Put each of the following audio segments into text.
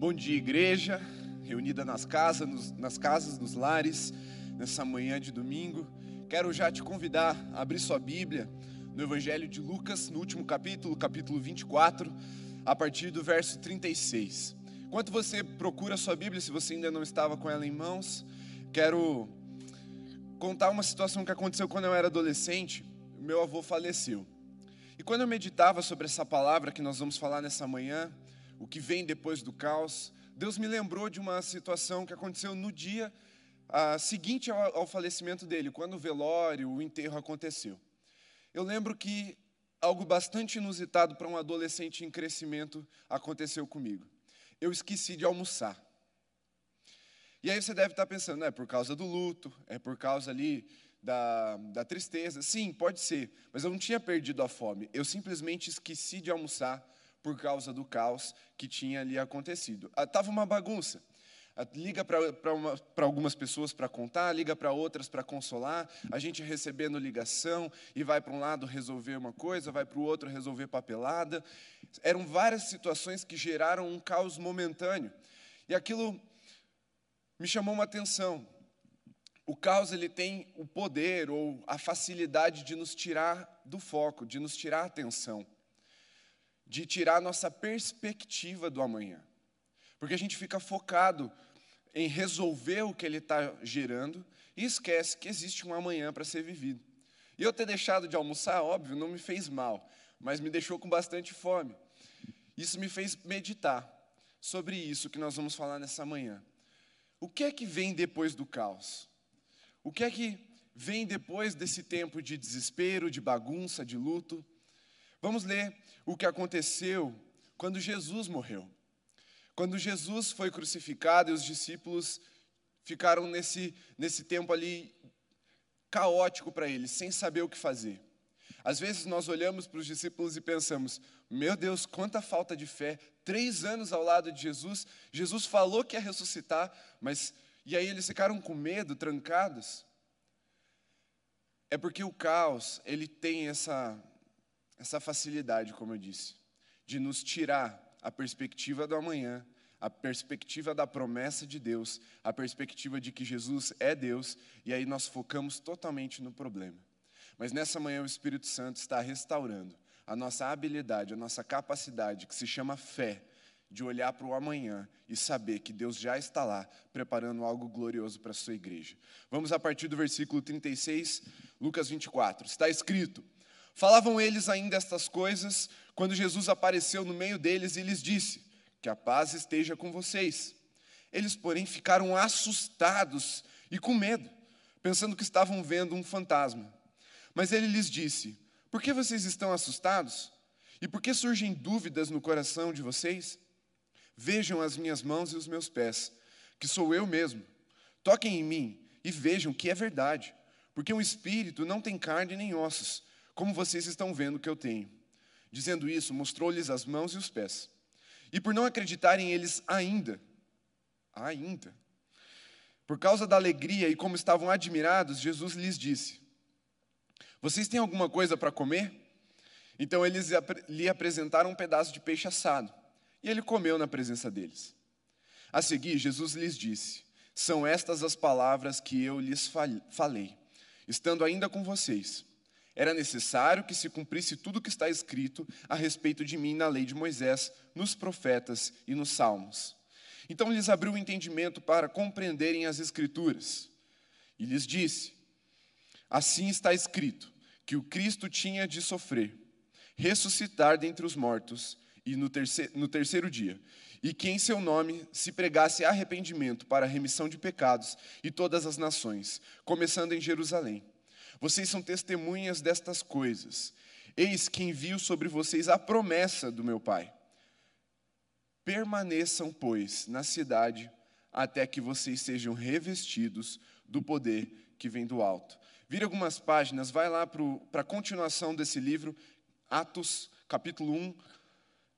Bom dia, igreja, reunida nas casas, nos, nas casas, nos lares, nessa manhã de domingo. Quero já te convidar a abrir sua Bíblia no Evangelho de Lucas, no último capítulo, capítulo 24, a partir do verso 36. Enquanto você procura sua Bíblia, se você ainda não estava com ela em mãos, quero contar uma situação que aconteceu quando eu era adolescente. Meu avô faleceu. E quando eu meditava sobre essa palavra que nós vamos falar nessa manhã, o que vem depois do caos, Deus me lembrou de uma situação que aconteceu no dia ah, seguinte ao, ao falecimento dele, quando o velório, o enterro aconteceu. Eu lembro que algo bastante inusitado para um adolescente em crescimento aconteceu comigo. Eu esqueci de almoçar. E aí você deve estar pensando, é por causa do luto, é por causa ali da, da tristeza. Sim, pode ser, mas eu não tinha perdido a fome. Eu simplesmente esqueci de almoçar por causa do caos que tinha ali acontecido. Estava ah, uma bagunça. Ah, liga para algumas pessoas para contar, liga para outras para consolar, a gente recebendo ligação e vai para um lado resolver uma coisa, vai para o outro resolver papelada. Eram várias situações que geraram um caos momentâneo. E aquilo me chamou uma atenção. O caos ele tem o poder ou a facilidade de nos tirar do foco, de nos tirar a atenção de tirar nossa perspectiva do amanhã. Porque a gente fica focado em resolver o que ele está gerando e esquece que existe um amanhã para ser vivido. E eu ter deixado de almoçar, óbvio, não me fez mal, mas me deixou com bastante fome. Isso me fez meditar sobre isso que nós vamos falar nessa manhã. O que é que vem depois do caos? O que é que vem depois desse tempo de desespero, de bagunça, de luto? Vamos ler o que aconteceu quando Jesus morreu. Quando Jesus foi crucificado e os discípulos ficaram nesse, nesse tempo ali caótico para eles, sem saber o que fazer. Às vezes nós olhamos para os discípulos e pensamos: meu Deus, quanta falta de fé. Três anos ao lado de Jesus, Jesus falou que ia ressuscitar, mas e aí eles ficaram com medo, trancados. É porque o caos ele tem essa essa facilidade, como eu disse, de nos tirar a perspectiva do amanhã, a perspectiva da promessa de Deus, a perspectiva de que Jesus é Deus, e aí nós focamos totalmente no problema. Mas nessa manhã o Espírito Santo está restaurando a nossa habilidade, a nossa capacidade, que se chama fé, de olhar para o amanhã e saber que Deus já está lá preparando algo glorioso para a sua igreja. Vamos a partir do versículo 36, Lucas 24. Está escrito: Falavam eles ainda estas coisas quando Jesus apareceu no meio deles e lhes disse: Que a paz esteja com vocês. Eles, porém, ficaram assustados e com medo, pensando que estavam vendo um fantasma. Mas ele lhes disse: Por que vocês estão assustados? E por que surgem dúvidas no coração de vocês? Vejam as minhas mãos e os meus pés, que sou eu mesmo. Toquem em mim e vejam que é verdade, porque um espírito não tem carne nem ossos como vocês estão vendo que eu tenho. Dizendo isso, mostrou-lhes as mãos e os pés. E por não acreditarem eles ainda, ainda, por causa da alegria e como estavam admirados, Jesus lhes disse: Vocês têm alguma coisa para comer? Então eles lhe apresentaram um pedaço de peixe assado, e ele comeu na presença deles. A seguir, Jesus lhes disse: São estas as palavras que eu lhes falei, estando ainda com vocês era necessário que se cumprisse tudo o que está escrito a respeito de mim na lei de Moisés, nos profetas e nos salmos. Então lhes abriu o entendimento para compreenderem as Escrituras. E lhes disse: Assim está escrito, que o Cristo tinha de sofrer, ressuscitar dentre os mortos, e no terceiro, no terceiro dia, e que em seu nome se pregasse arrependimento para a remissão de pecados e todas as nações, começando em Jerusalém. Vocês são testemunhas destas coisas. Eis que envio sobre vocês a promessa do meu Pai. Permaneçam, pois, na cidade, até que vocês sejam revestidos do poder que vem do alto. Vira algumas páginas, vai lá para a continuação desse livro, Atos, capítulo 1,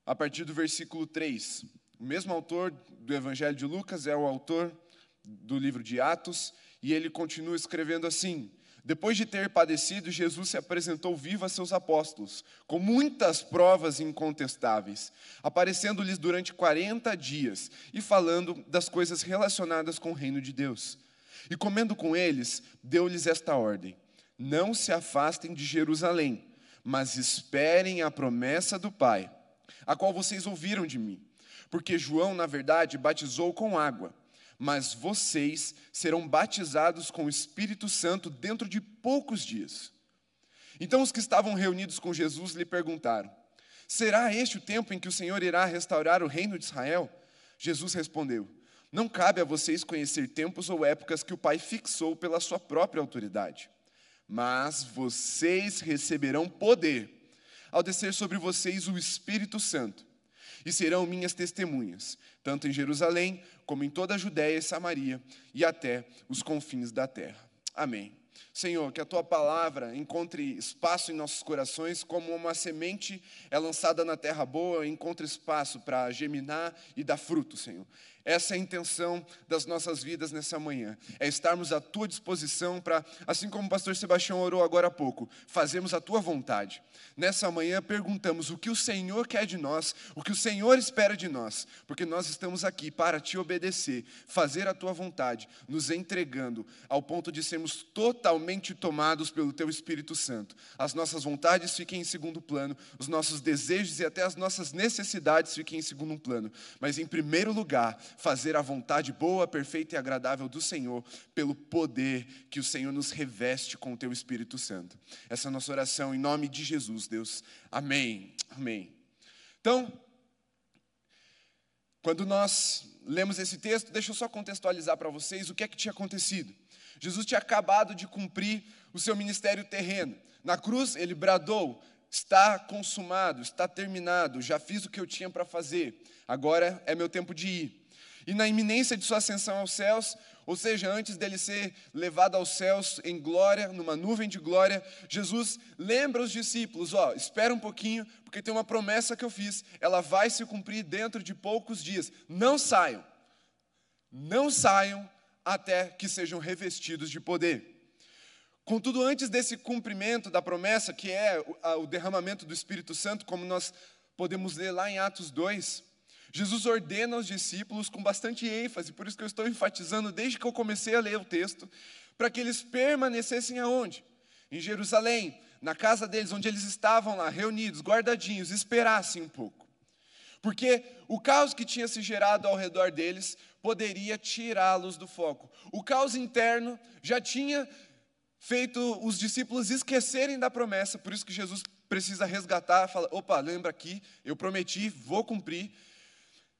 a partir do versículo 3. O mesmo autor do Evangelho de Lucas é o autor do livro de Atos, e ele continua escrevendo assim: Depois de ter padecido, Jesus se apresentou vivo a seus apóstolos, com muitas provas incontestáveis, aparecendo-lhes durante 40 dias e falando das coisas relacionadas com o reino de Deus. E comendo com eles, deu-lhes esta ordem: Não se afastem de Jerusalém, mas esperem a promessa do Pai, a qual vocês ouviram de mim. Porque João, na verdade, batizou com água mas vocês serão batizados com o Espírito Santo dentro de poucos dias. Então os que estavam reunidos com Jesus lhe perguntaram: Será este o tempo em que o Senhor irá restaurar o reino de Israel? Jesus respondeu: Não cabe a vocês conhecer tempos ou épocas que o Pai fixou pela sua própria autoridade, mas vocês receberão poder ao descer sobre vocês o Espírito Santo e serão minhas testemunhas, tanto em Jerusalém, como em toda a Judéia e Samaria e até os confins da terra. Amém. Senhor, que a tua palavra encontre espaço em nossos corações, como uma semente é lançada na terra boa, encontre espaço para germinar e dar fruto, Senhor. Essa é a intenção das nossas vidas nessa manhã. É estarmos à tua disposição para, assim como o pastor Sebastião orou agora há pouco, fazermos a tua vontade. Nessa manhã perguntamos o que o Senhor quer de nós, o que o Senhor espera de nós, porque nós estamos aqui para te obedecer, fazer a tua vontade, nos entregando ao ponto de sermos totalmente tomados pelo teu Espírito Santo. As nossas vontades fiquem em segundo plano, os nossos desejos e até as nossas necessidades fiquem em segundo plano, mas em primeiro lugar, fazer a vontade boa, perfeita e agradável do Senhor, pelo poder que o Senhor nos reveste com o teu Espírito Santo. Essa é a nossa oração em nome de Jesus, Deus. Amém. Amém. Então, quando nós lemos esse texto, deixa eu só contextualizar para vocês o que é que tinha acontecido. Jesus tinha acabado de cumprir o seu ministério terreno. Na cruz, ele bradou: Está consumado, está terminado, já fiz o que eu tinha para fazer, agora é meu tempo de ir. E na iminência de sua ascensão aos céus, ou seja, antes dele ser levado aos céus em glória, numa nuvem de glória, Jesus lembra os discípulos: ó, espera um pouquinho, porque tem uma promessa que eu fiz, ela vai se cumprir dentro de poucos dias. Não saiam, não saiam até que sejam revestidos de poder. Contudo, antes desse cumprimento da promessa, que é o derramamento do Espírito Santo, como nós podemos ler lá em Atos 2, Jesus ordena aos discípulos com bastante ênfase, por isso que eu estou enfatizando desde que eu comecei a ler o texto, para que eles permanecessem aonde? Em Jerusalém, na casa deles, onde eles estavam lá, reunidos, guardadinhos, esperassem um pouco. Porque o caos que tinha se gerado ao redor deles poderia tirá-los do foco. O caos interno já tinha feito os discípulos esquecerem da promessa, por isso que Jesus precisa resgatar, fala: opa, lembra aqui, eu prometi, vou cumprir.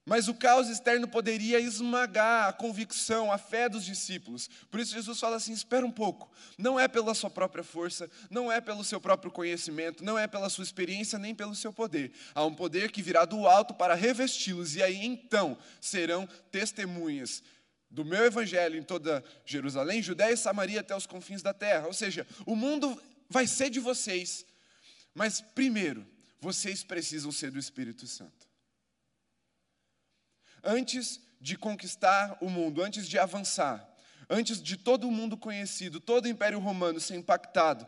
Mas o caos externo poderia esmagar a convicção, a fé dos discípulos. Por isso Jesus fala assim: espera um pouco. Não é pela sua própria força, não é pelo seu próprio conhecimento, não é pela sua experiência, nem pelo seu poder. Há um poder que virá do alto para revesti-los, e aí então serão testemunhas do meu evangelho em toda Jerusalém, Judéia e Samaria até os confins da terra. Ou seja, o mundo vai ser de vocês, mas primeiro, vocês precisam ser do Espírito Santo antes de conquistar o mundo, antes de avançar, antes de todo o mundo conhecido, todo o Império Romano ser impactado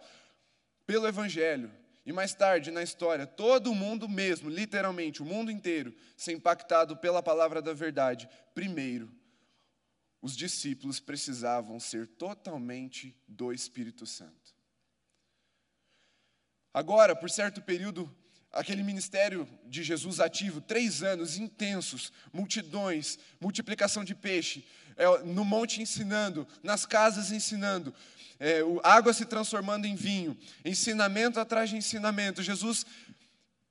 pelo Evangelho, e mais tarde na história, todo o mundo mesmo, literalmente, o mundo inteiro, ser impactado pela palavra da verdade, primeiro, os discípulos precisavam ser totalmente do Espírito Santo. Agora, por certo período, aquele ministério de Jesus ativo, três anos intensos, multidões, multiplicação de peixe, é, no monte ensinando, nas casas ensinando, é, água se transformando em vinho, ensinamento atrás de ensinamento, Jesus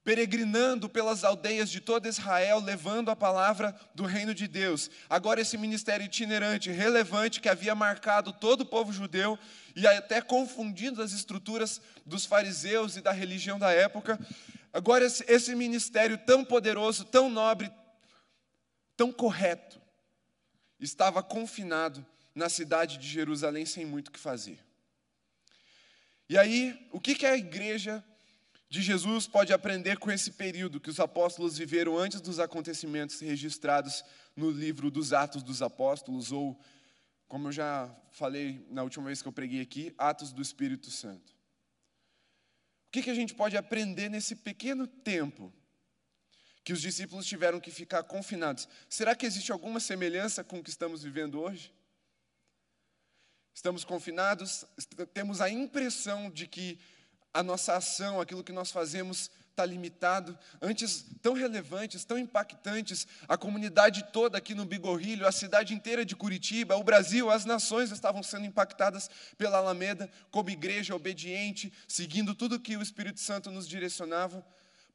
peregrinando pelas aldeias de toda Israel, levando a palavra do reino de Deus. Agora, esse ministério itinerante, relevante, que havia marcado todo o povo judeu e até confundindo as estruturas dos fariseus e da religião da época, Agora, esse ministério tão poderoso, tão nobre, tão correto, estava confinado na cidade de Jerusalém sem muito o que fazer. E aí, o que a igreja de Jesus pode aprender com esse período que os apóstolos viveram antes dos acontecimentos registrados no livro dos Atos dos Apóstolos ou como eu já falei na última vez que eu preguei aqui, Atos do Espírito Santo. Que, que a gente pode aprender nesse pequeno tempo que os discípulos tiveram que ficar confinados? Será que existe alguma semelhança com o que estamos vivendo hoje? Estamos confinados, temos a impressão de que a nossa ação, aquilo que nós fazemos, está limitado. Antes, tão relevantes, tão impactantes, a comunidade toda aqui no Bigorrilho, a cidade inteira de Curitiba, o Brasil, as nações estavam sendo impactadas pela Alameda, como igreja obediente, seguindo tudo que o Espírito Santo nos direcionava.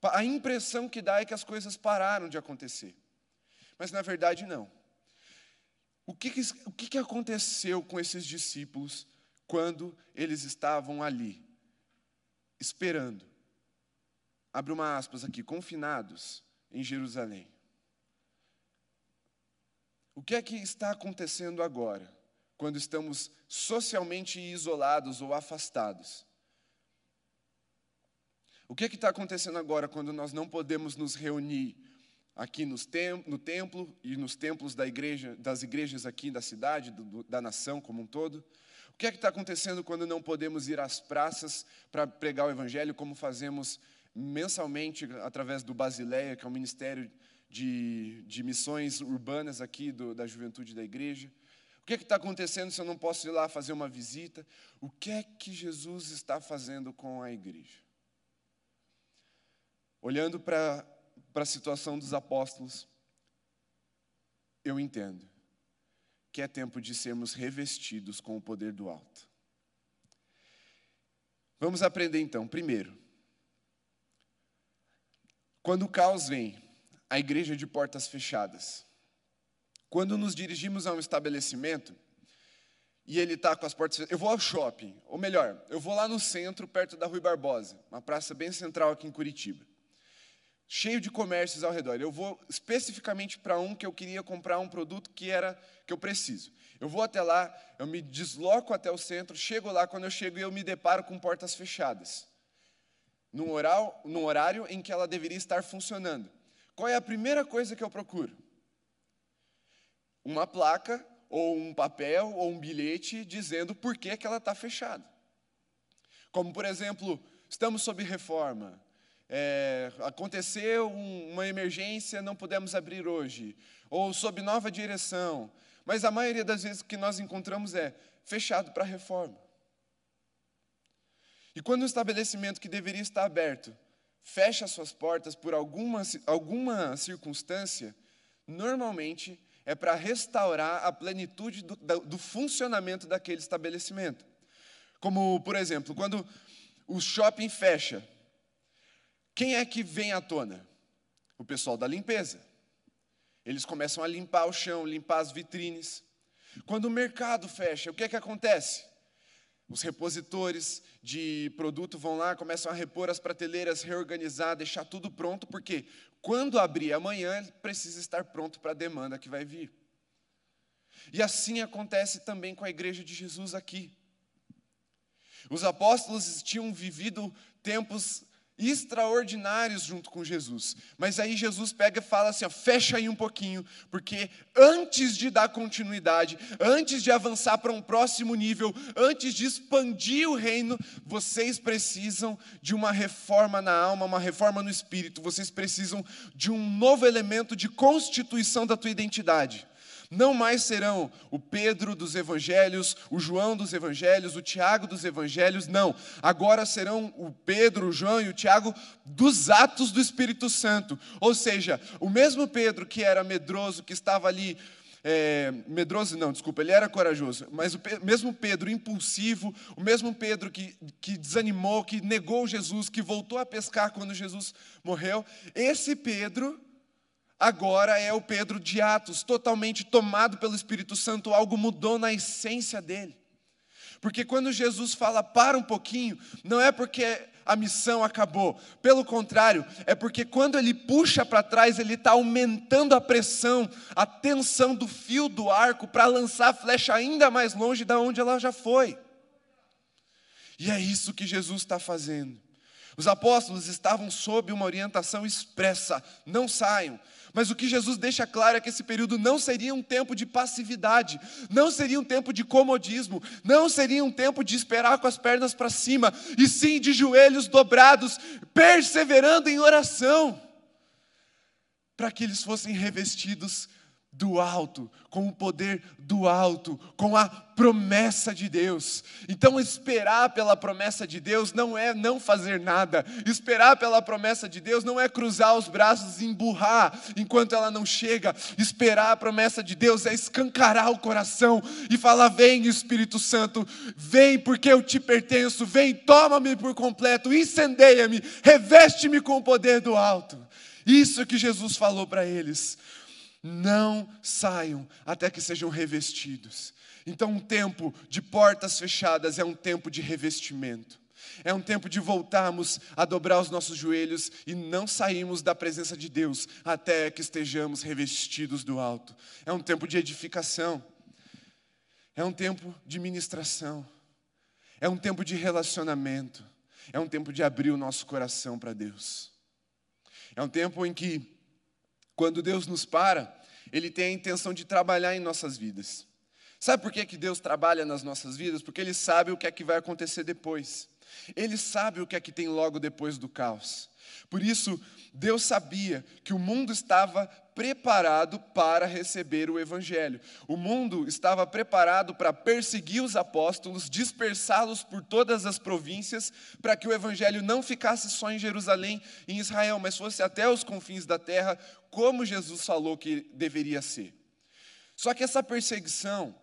A impressão que dá é que as coisas pararam de acontecer. Mas na verdade, não. O que, que, o que, que aconteceu com esses discípulos quando eles estavam ali, esperando? Abre uma aspas aqui, confinados em Jerusalém. O que é que está acontecendo agora, quando estamos socialmente isolados ou afastados? O que é que está acontecendo agora, quando nós não podemos nos reunir aqui tem, no templo e nos templos da igreja, das igrejas aqui da cidade, do, da nação como um todo? O que é que está acontecendo quando não podemos ir às praças para pregar o evangelho, como fazemos mensalmente através do Basileia, que é o Ministério de, de Missões Urbanas aqui do, da juventude da igreja. O que é está acontecendo se eu não posso ir lá fazer uma visita? O que é que Jesus está fazendo com a igreja? Olhando para a situação dos apóstolos, eu entendo que é tempo de sermos revestidos com o poder do alto. Vamos aprender então, primeiro, quando o caos vem, a igreja de portas fechadas. Quando nos dirigimos a um estabelecimento e ele está com as portas fechadas, eu vou ao shopping, ou melhor, eu vou lá no centro, perto da Rui Barbosa, uma praça bem central aqui em Curitiba, cheio de comércios ao redor. Eu vou especificamente para um que eu queria comprar um produto que era que eu preciso. Eu vou até lá, eu me desloco até o centro, chego lá, quando eu chego eu me deparo com portas fechadas num horário, num horário em que ela deveria estar funcionando. Qual é a primeira coisa que eu procuro? Uma placa, ou um papel, ou um bilhete dizendo por que, que ela está fechada. Como, por exemplo, estamos sob reforma, é, aconteceu um, uma emergência, não pudemos abrir hoje, ou sob nova direção. Mas a maioria das vezes que nós encontramos é fechado para reforma. E quando um estabelecimento que deveria estar aberto fecha suas portas por alguma, alguma circunstância, normalmente é para restaurar a plenitude do, do funcionamento daquele estabelecimento. Como, por exemplo, quando o shopping fecha, quem é que vem à tona? O pessoal da limpeza. Eles começam a limpar o chão, limpar as vitrines. Quando o mercado fecha, o que é que acontece? Os repositores de produto vão lá, começam a repor as prateleiras, reorganizar, deixar tudo pronto, porque quando abrir amanhã, precisa estar pronto para a demanda que vai vir. E assim acontece também com a igreja de Jesus aqui. Os apóstolos tinham vivido tempos extraordinários junto com Jesus. Mas aí Jesus pega e fala assim: ó, fecha aí um pouquinho, porque antes de dar continuidade, antes de avançar para um próximo nível, antes de expandir o reino, vocês precisam de uma reforma na alma, uma reforma no espírito, vocês precisam de um novo elemento de constituição da tua identidade. Não mais serão o Pedro dos evangelhos, o João dos evangelhos, o Tiago dos evangelhos, não. Agora serão o Pedro, o João e o Tiago dos atos do Espírito Santo. Ou seja, o mesmo Pedro que era medroso, que estava ali é, medroso não, desculpa, ele era corajoso, mas o mesmo Pedro impulsivo, o mesmo Pedro que, que desanimou, que negou Jesus, que voltou a pescar quando Jesus morreu, esse Pedro agora é o Pedro de Atos, totalmente tomado pelo Espírito Santo, algo mudou na essência dele. Porque quando Jesus fala para um pouquinho, não é porque a missão acabou, pelo contrário, é porque quando ele puxa para trás, ele está aumentando a pressão, a tensão do fio do arco para lançar a flecha ainda mais longe da onde ela já foi. E é isso que Jesus está fazendo. Os apóstolos estavam sob uma orientação expressa: não saiam, Mas o que Jesus deixa claro é que esse período não seria um tempo de passividade, não seria um tempo de comodismo, não seria um tempo de esperar com as pernas para cima, e sim de joelhos dobrados, perseverando em oração, para que eles fossem revestidos do alto, com o poder do alto, com a promessa de Deus. Então, esperar pela promessa de Deus não é não fazer nada. Esperar pela promessa de Deus não é cruzar os braços e emburrar enquanto ela não chega. Esperar a promessa de Deus é escancarar o coração e falar: Vem, Espírito Santo, vem porque eu te pertenço, vem, toma-me por completo, incendeia-me, reveste-me com o poder do alto. Isso que Jesus falou para eles não saiam até que sejam revestidos. Então, um tempo de portas fechadas é um tempo de revestimento. É um tempo de voltarmos a dobrar os nossos joelhos e não sairmos da presença de Deus até que estejamos revestidos do alto. É um tempo de edificação. É um tempo de ministração. É um tempo de relacionamento. É um tempo de abrir o nosso coração para Deus. É um tempo em que quando Deus nos para, Ele tem a intenção de trabalhar em nossas vidas. Sabe por que, que Deus trabalha nas nossas vidas? Porque Ele sabe o que é que vai acontecer depois. Ele sabe o que é que tem logo depois do caos. Por isso, Deus sabia que o mundo estava preparado para receber o Evangelho. O mundo estava preparado para perseguir os apóstolos, dispersá-los por todas as províncias, para que o Evangelho não ficasse só em Jerusalém, em Israel, mas fosse até os confins da terra, como Jesus falou que deveria ser. Só que essa perseguição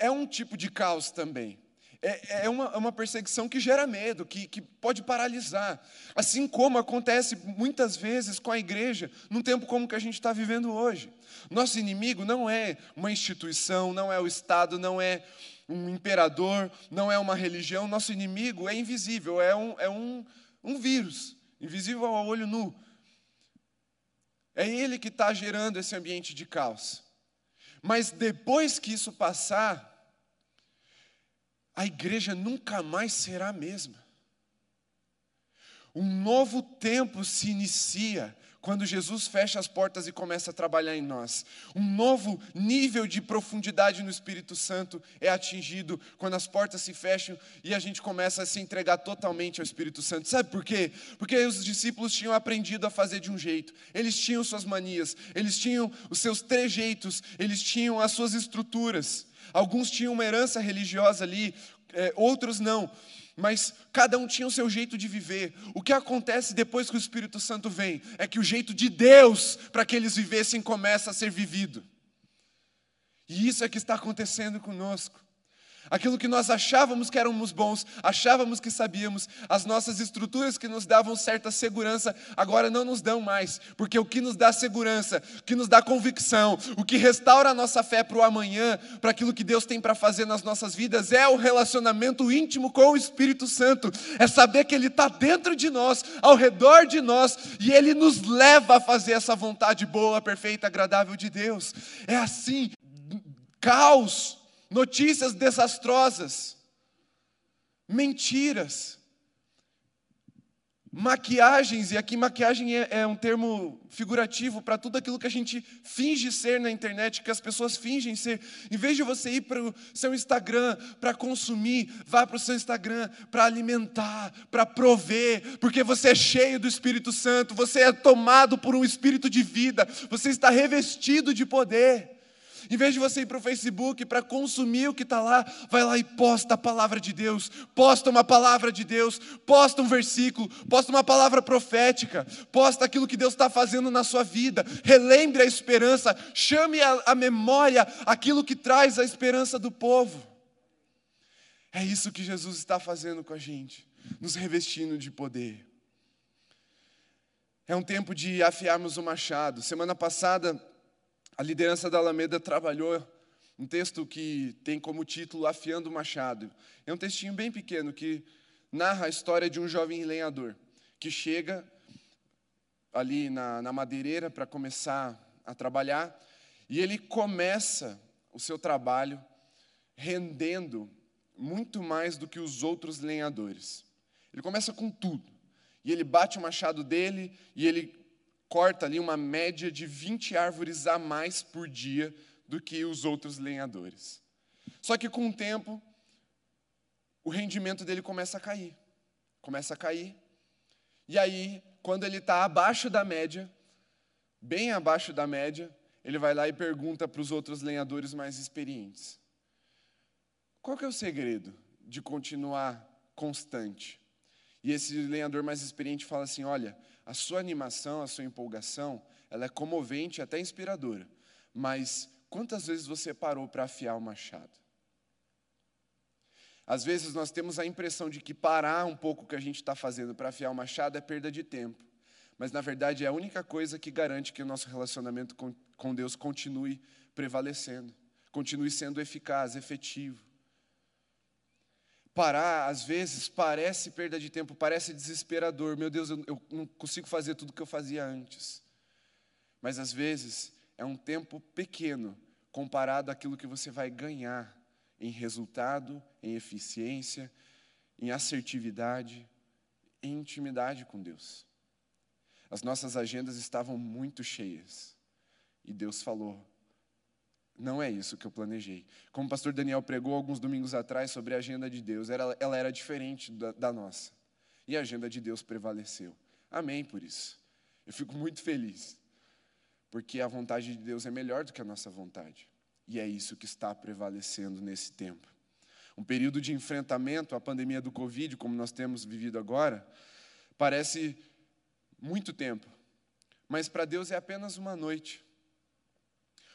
é um tipo de caos também é, é uma, é uma perseguição que gera medo, que, que pode paralisar. Assim como acontece muitas vezes com a igreja, num tempo como que a gente está vivendo hoje. Nosso inimigo não é uma instituição, não é o Estado, não é um imperador, não é uma religião. Nosso inimigo é invisível, é um, é um, um vírus, invisível ao olho nu. É ele que está gerando esse ambiente de caos. Mas depois que isso passar, a igreja nunca mais será a mesma. Um novo tempo se inicia quando Jesus fecha as portas e começa a trabalhar em nós. Um novo nível de profundidade no Espírito Santo é atingido quando as portas se fecham e a gente começa a se entregar totalmente ao Espírito Santo. Sabe por quê? Porque os discípulos tinham aprendido a fazer de um jeito, eles tinham suas manias, eles tinham os seus trejeitos, eles tinham as suas estruturas. Alguns tinham uma herança religiosa ali, é, outros não. Mas cada um tinha o seu jeito de viver. O que acontece depois que o Espírito Santo vem é que o jeito de Deus para que eles vivessem começa a ser vivido. E isso é que está acontecendo conosco. Aquilo que nós achávamos que éramos bons, achávamos que sabíamos, as nossas estruturas que nos davam certa segurança, agora não nos dão mais, porque o que nos dá segurança, o que nos dá convicção, o que restaura a nossa fé para o amanhã, para aquilo que Deus tem para fazer nas nossas vidas, é o relacionamento íntimo com o Espírito Santo, é saber que Ele está dentro de nós, ao redor de nós, e Ele nos leva a fazer essa vontade boa, perfeita, agradável de Deus. É assim, caos notícias desastrosas, mentiras, maquiagens, e aqui maquiagem é, é um termo figurativo para tudo aquilo que a gente finge ser na internet, que as pessoas fingem ser. Em vez de você ir para o seu Instagram para consumir, vá para o seu Instagram para alimentar, para prover, porque você é cheio do Espírito Santo, você é tomado por um espírito de vida, você está revestido de poder. Em vez de você ir para o Facebook para consumir o que está lá, vai lá e posta a palavra de Deus, posta uma palavra de Deus, posta um versículo, posta uma palavra profética, posta aquilo que Deus está fazendo na sua vida, relembre a esperança, chame à memória aquilo que traz a esperança do povo. É isso que Jesus está fazendo com a gente, nos revestindo de poder. É um tempo de afiarmos o machado. Semana passada a liderança da Alameda trabalhou um texto que tem como título Afiando o Machado. É um textinho bem pequeno que narra a história de um jovem lenhador que chega ali na, na madeireira para começar a trabalhar e ele começa o seu trabalho rendendo muito mais do que os outros lenhadores. Ele começa com tudo. E ele bate o machado dele e ele corta ali uma média de 20 árvores a mais por dia do que os outros lenhadores. Só que com o tempo, o rendimento dele começa a cair. Começa a cair. E aí, quando ele está abaixo da média, bem abaixo da média, ele vai lá e pergunta para os outros lenhadores mais experientes: qual que é o segredo de continuar constante? E esse lenhador mais experiente fala assim: olha, a sua animação, a sua empolgação, ela é comovente, até inspiradora. Mas quantas vezes você parou para afiar o machado? Às vezes nós temos a impressão de que parar um pouco o que a gente está fazendo para afiar o machado é perda de tempo. Mas na verdade é a única coisa que garante que o nosso relacionamento com, com Deus continue prevalecendo, continue sendo eficaz, efetivo. Parar, às vezes, parece perda de tempo, parece desesperador. Meu Deus, eu, eu não consigo fazer tudo o que eu fazia antes. Mas às vezes é um tempo pequeno comparado àquilo que você vai ganhar em resultado, em eficiência, em assertividade, em intimidade com Deus. As nossas agendas estavam muito cheias. E Deus falou: não é isso que eu planejei. Como o pastor Daniel pregou alguns domingos atrás sobre a agenda de Deus, ela, ela era diferente da, da nossa. E a agenda de Deus prevaleceu. Amém por isso. Eu fico muito feliz, porque a vontade de Deus é melhor do que a nossa vontade. E é isso que está prevalecendo nesse tempo. Um período de enfrentamento à pandemia do Covid, como nós temos vivido agora, parece muito tempo, mas para Deus é apenas uma noite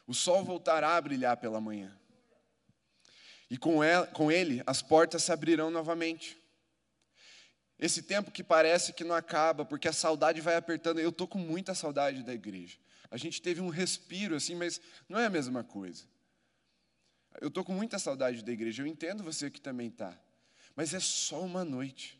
o sol voltará a brilhar pela manhã. E com, com ele, as portas se abrirão novamente. Esse tempo que parece que não acaba, porque a saudade vai apertando. Eu estou com muita saudade da igreja. A gente teve um respiro assim, mas não é a mesma coisa. Eu estou com muita saudade da igreja. Eu entendo você que também está. Mas é só uma noite.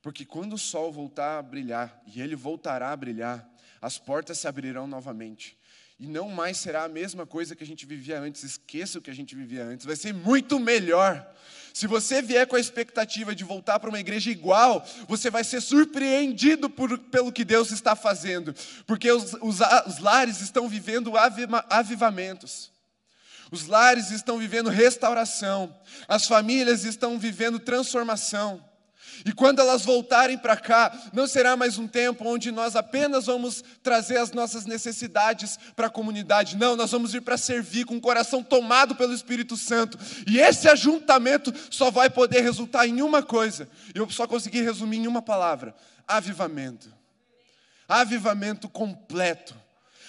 Porque quando o sol voltar a brilhar, e ele voltará a brilhar, as portas se abrirão novamente. E não mais será a mesma coisa que a gente vivia antes. Esqueça o que a gente vivia antes. Vai ser muito melhor. Se você vier com a expectativa de voltar para uma igreja igual, você vai ser surpreendido por, pelo que Deus está fazendo. Porque os, os, os lares estão vivendo avivamentos. Os lares estão vivendo restauração. As famílias estão vivendo transformação. E quando elas voltarem para cá, não será mais um tempo onde nós apenas vamos trazer as nossas necessidades para a comunidade. Não, nós vamos vir para servir com o coração tomado pelo Espírito Santo. E esse ajuntamento só vai poder resultar em uma coisa. Eu só consegui resumir em uma palavra: avivamento. Avivamento completo.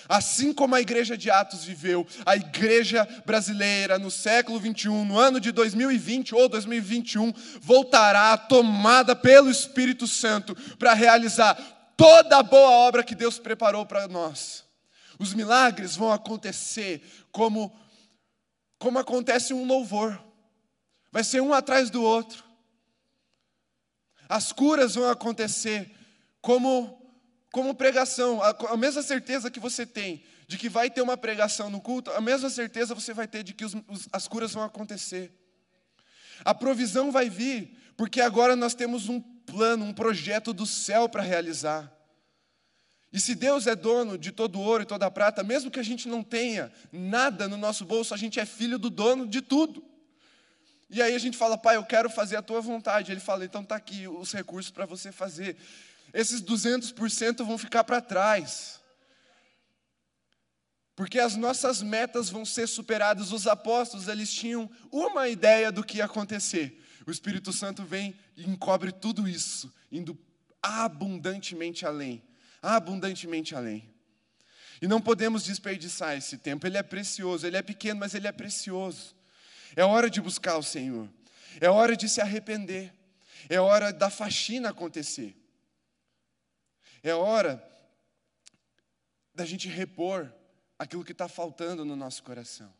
Assim como a igreja de Atos viveu, a igreja brasileira no século 21, no ano de 2020 ou 2021, voltará tomada pelo Espírito Santo para realizar toda a boa obra que Deus preparou para nós. Os milagres vão acontecer como como acontece um louvor. Vai ser um atrás do outro. As curas vão acontecer como como pregação, a, a mesma certeza que você tem de que vai ter uma pregação no culto, a mesma certeza você vai ter de que os, os, as curas vão acontecer. A provisão vai vir, porque agora nós temos um plano, um projeto do céu para realizar. E se Deus é dono de todo ouro e toda prata, mesmo que a gente não tenha nada no nosso bolso, a gente é filho do dono de tudo. E aí a gente fala, pai, eu quero fazer a tua vontade. Ele fala, então está aqui os recursos para você fazer esses 200% vão ficar para trás. Porque as nossas metas vão ser superadas. Os apóstolos, eles tinham uma ideia do que ia acontecer. O Espírito Santo vem e encobre tudo isso, indo abundantemente além. Abundantemente além. E não podemos desperdiçar esse tempo. Ele é precioso, ele é pequeno, mas ele é precioso. É hora de buscar o Senhor. É hora de se arrepender. É hora da faxina acontecer. É hora da gente repor aquilo que está faltando no nosso coração.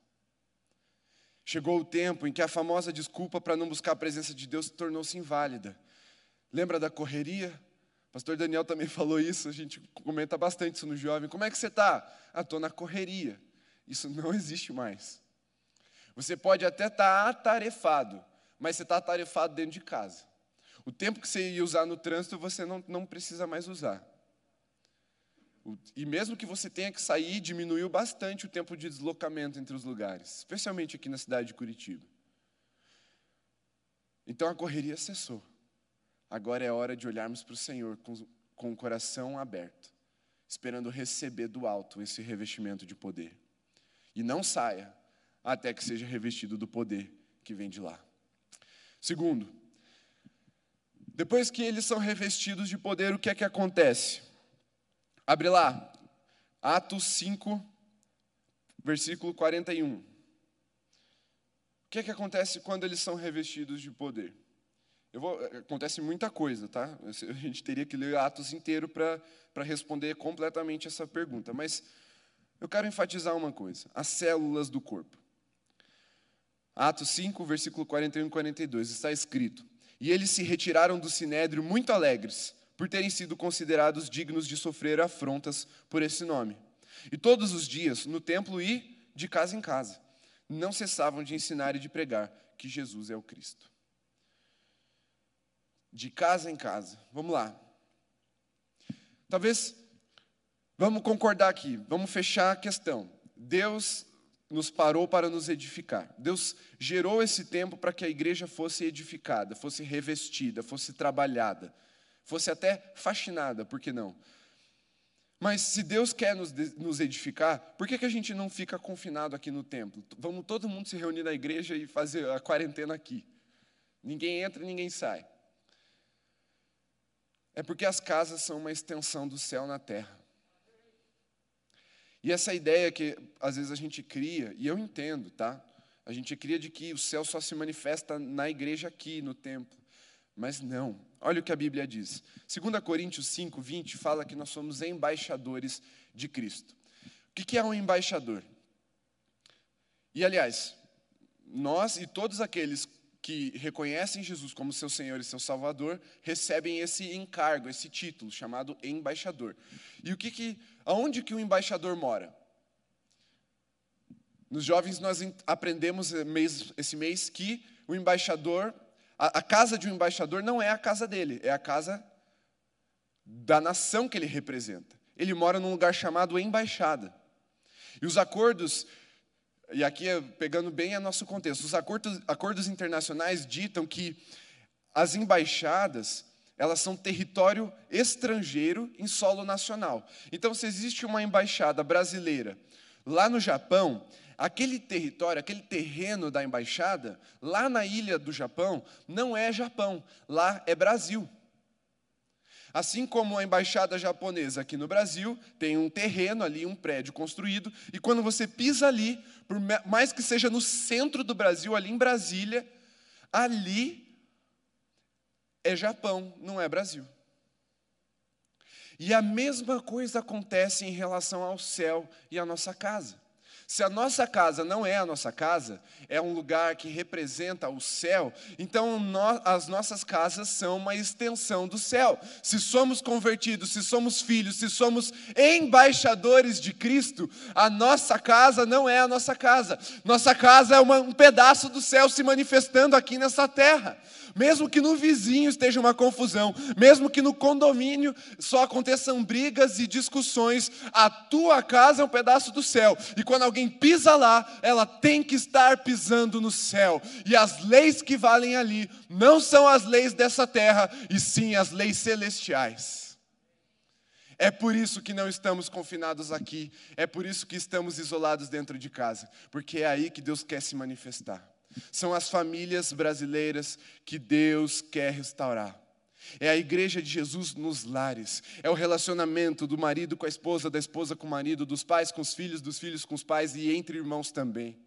Chegou o tempo em que a famosa desculpa para não buscar a presença de Deus tornou-se inválida. Lembra da correria? Pastor Daniel também falou isso, a gente comenta bastante isso no jovem. Como é que você está? Ah, estou na correria. Isso não existe mais. Você pode até estar tá atarefado, mas você está atarefado dentro de casa. O tempo que você ia usar no trânsito, você não, não precisa mais usar. E mesmo que você tenha que sair, diminuiu bastante o tempo de deslocamento entre os lugares, especialmente aqui na cidade de Curitiba. Então a correria cessou. Agora é hora de olharmos para o Senhor com, com o coração aberto, esperando receber do alto esse revestimento de poder. E não saia até que seja revestido do poder que vem de lá. Segundo, depois que eles são revestidos de poder, o que é que acontece? Abre lá, Atos 5, versículo 41. O que é que acontece quando eles são revestidos de poder? Vou, acontece muita coisa, tá? A gente teria que ler Atos inteiro para responder completamente essa pergunta. Mas eu quero enfatizar uma coisa: as células do corpo. Atos 5, versículo 41 e 42, está escrito: E eles se retiraram do sinédrio muito alegres, por terem sido considerados dignos de sofrer afrontas por esse nome. E todos os dias, no templo e de casa em casa, não cessavam de ensinar e de pregar que Jesus é o Cristo. De casa em casa. Vamos lá. Talvez, vamos concordar aqui, vamos fechar a questão. Deus nos parou para nos edificar. Deus gerou esse tempo para que a igreja fosse edificada, fosse revestida, fosse trabalhada, fosse até faxinada, por que não? Mas se Deus quer nos, nos edificar, por que, que a gente não fica confinado aqui no templo? Vamos todo mundo se reunir na igreja e fazer a quarentena aqui. Ninguém entra, ninguém sai. É porque as casas são uma extensão do céu na terra. E essa ideia que às vezes a gente cria, e eu entendo, tá? A gente cria de que o céu só se manifesta na igreja aqui, no templo. Mas não. Olha o que a Bíblia diz. 2 Coríntios 5, 20 fala que nós somos embaixadores de Cristo. O que é um embaixador? E aliás, nós e todos aqueles que reconhecem Jesus como seu Senhor e seu Salvador recebem esse encargo, esse título chamado embaixador. E o que que, aonde que o embaixador mora? Nos jovens nós aprendemos esse mês que o embaixador a, a casa de um embaixador não é a casa dele, é a casa da nação que ele representa. Ele mora num lugar chamado embaixada. E os acordos, e aqui é pegando bem a nosso contexto, os acordos, acordos internacionais ditam que as embaixadas, elas são território estrangeiro em solo nacional. Então, se existe uma embaixada brasileira lá no Japão, aquele território, aquele terreno da embaixada, lá na ilha do Japão, não é Japão, lá é Brasil. Assim como a embaixada japonesa aqui no Brasil tem um terreno ali, um prédio construído, e quando você pisa ali, por mais que seja no centro do Brasil, ali em Brasília, ali é Japão, não é Brasil. E a mesma coisa acontece em relação ao céu e à nossa casa. Se a nossa casa não é a nossa casa, é um lugar que representa o céu, então as nossas casas são uma extensão do céu. Se somos convertidos, se somos filhos, se somos embaixadores de Cristo, a nossa casa não é a nossa casa. Nossa casa é uma, um pedaço do céu se manifestando aqui nessa terra. Mesmo que no vizinho esteja uma confusão, mesmo que no condomínio só aconteçam brigas e discussões, a tua casa é um pedaço do céu. E quando alguém pisa lá, ela tem que estar pisando no céu. E as leis que valem ali não são as leis dessa terra, e sim as leis celestiais. É por isso que não estamos confinados aqui, é por isso que estamos isolados dentro de casa, porque é aí que Deus quer se manifestar. São as famílias brasileiras que Deus quer restaurar. É a igreja de Jesus nos lares. É o relacionamento do marido com a esposa, da esposa com o marido, dos pais com os filhos, dos filhos com os pais e entre irmãos também.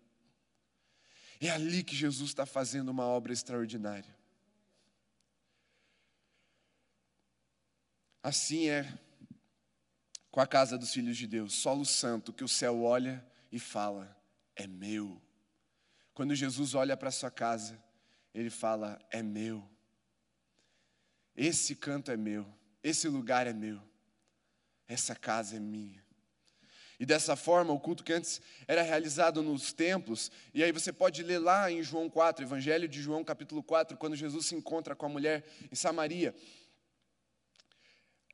É ali que Jesus está fazendo uma obra extraordinária. Assim é com a casa dos filhos de Deus, solo santo que o céu olha e fala: é meu. Quando Jesus olha para a sua casa, ele fala: é meu. Esse canto é meu, esse lugar é meu, essa casa é minha. E dessa forma, o culto que antes era realizado nos templos, e aí você pode ler lá em João 4, Evangelho de João, capítulo 4, quando Jesus se encontra com a mulher em Samaria.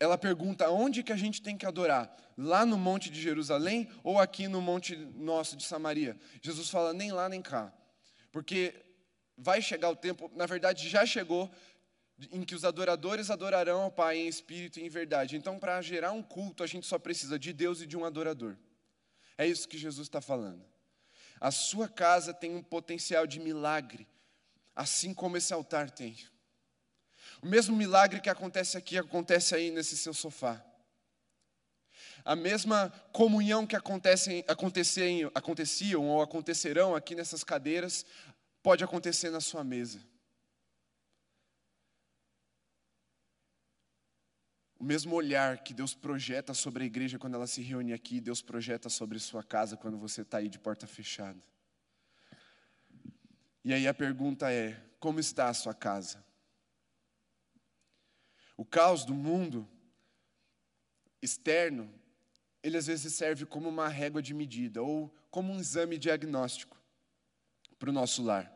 ela pergunta onde que a gente tem que adorar? Lá no Monte de Jerusalém ou aqui no Monte nosso de Samaria? Jesus fala nem lá nem cá. Porque vai chegar o tempo, na verdade já chegou, em que os adoradores adorarão ao Pai em espírito e em verdade. Então, para gerar um culto, a gente só precisa de Deus e de um adorador. É isso que Jesus está falando. A sua casa tem um potencial de milagre, assim como esse altar tem. O mesmo milagre que acontece aqui acontece aí nesse seu sofá. A mesma comunhão que aconteciam, aconteciam ou acontecerão aqui nessas cadeiras pode acontecer na sua mesa. O mesmo olhar que Deus projeta sobre a igreja quando ela se reúne aqui, Deus projeta sobre sua casa quando você está aí de porta fechada. E aí a pergunta é: como está a sua casa? O caos do mundo externo, ele às vezes serve como uma régua de medida ou como um exame diagnóstico para o nosso lar.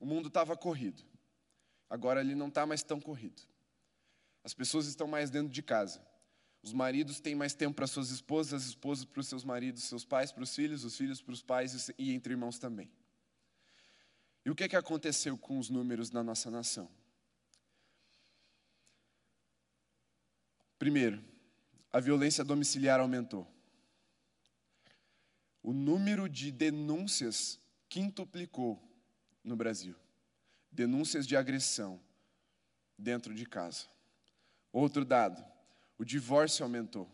O mundo estava corrido, agora ele não está mais tão corrido. As pessoas estão mais dentro de casa. Os maridos têm mais tempo para suas esposas, as esposas para os seus maridos, seus pais para os filhos, os filhos para os pais e entre irmãos também. E o que, que aconteceu com os números na nossa nação? Primeiro, a violência domiciliar aumentou. O número de denúncias quintuplicou no Brasil. Denúncias de agressão dentro de casa. Outro dado, o divórcio aumentou.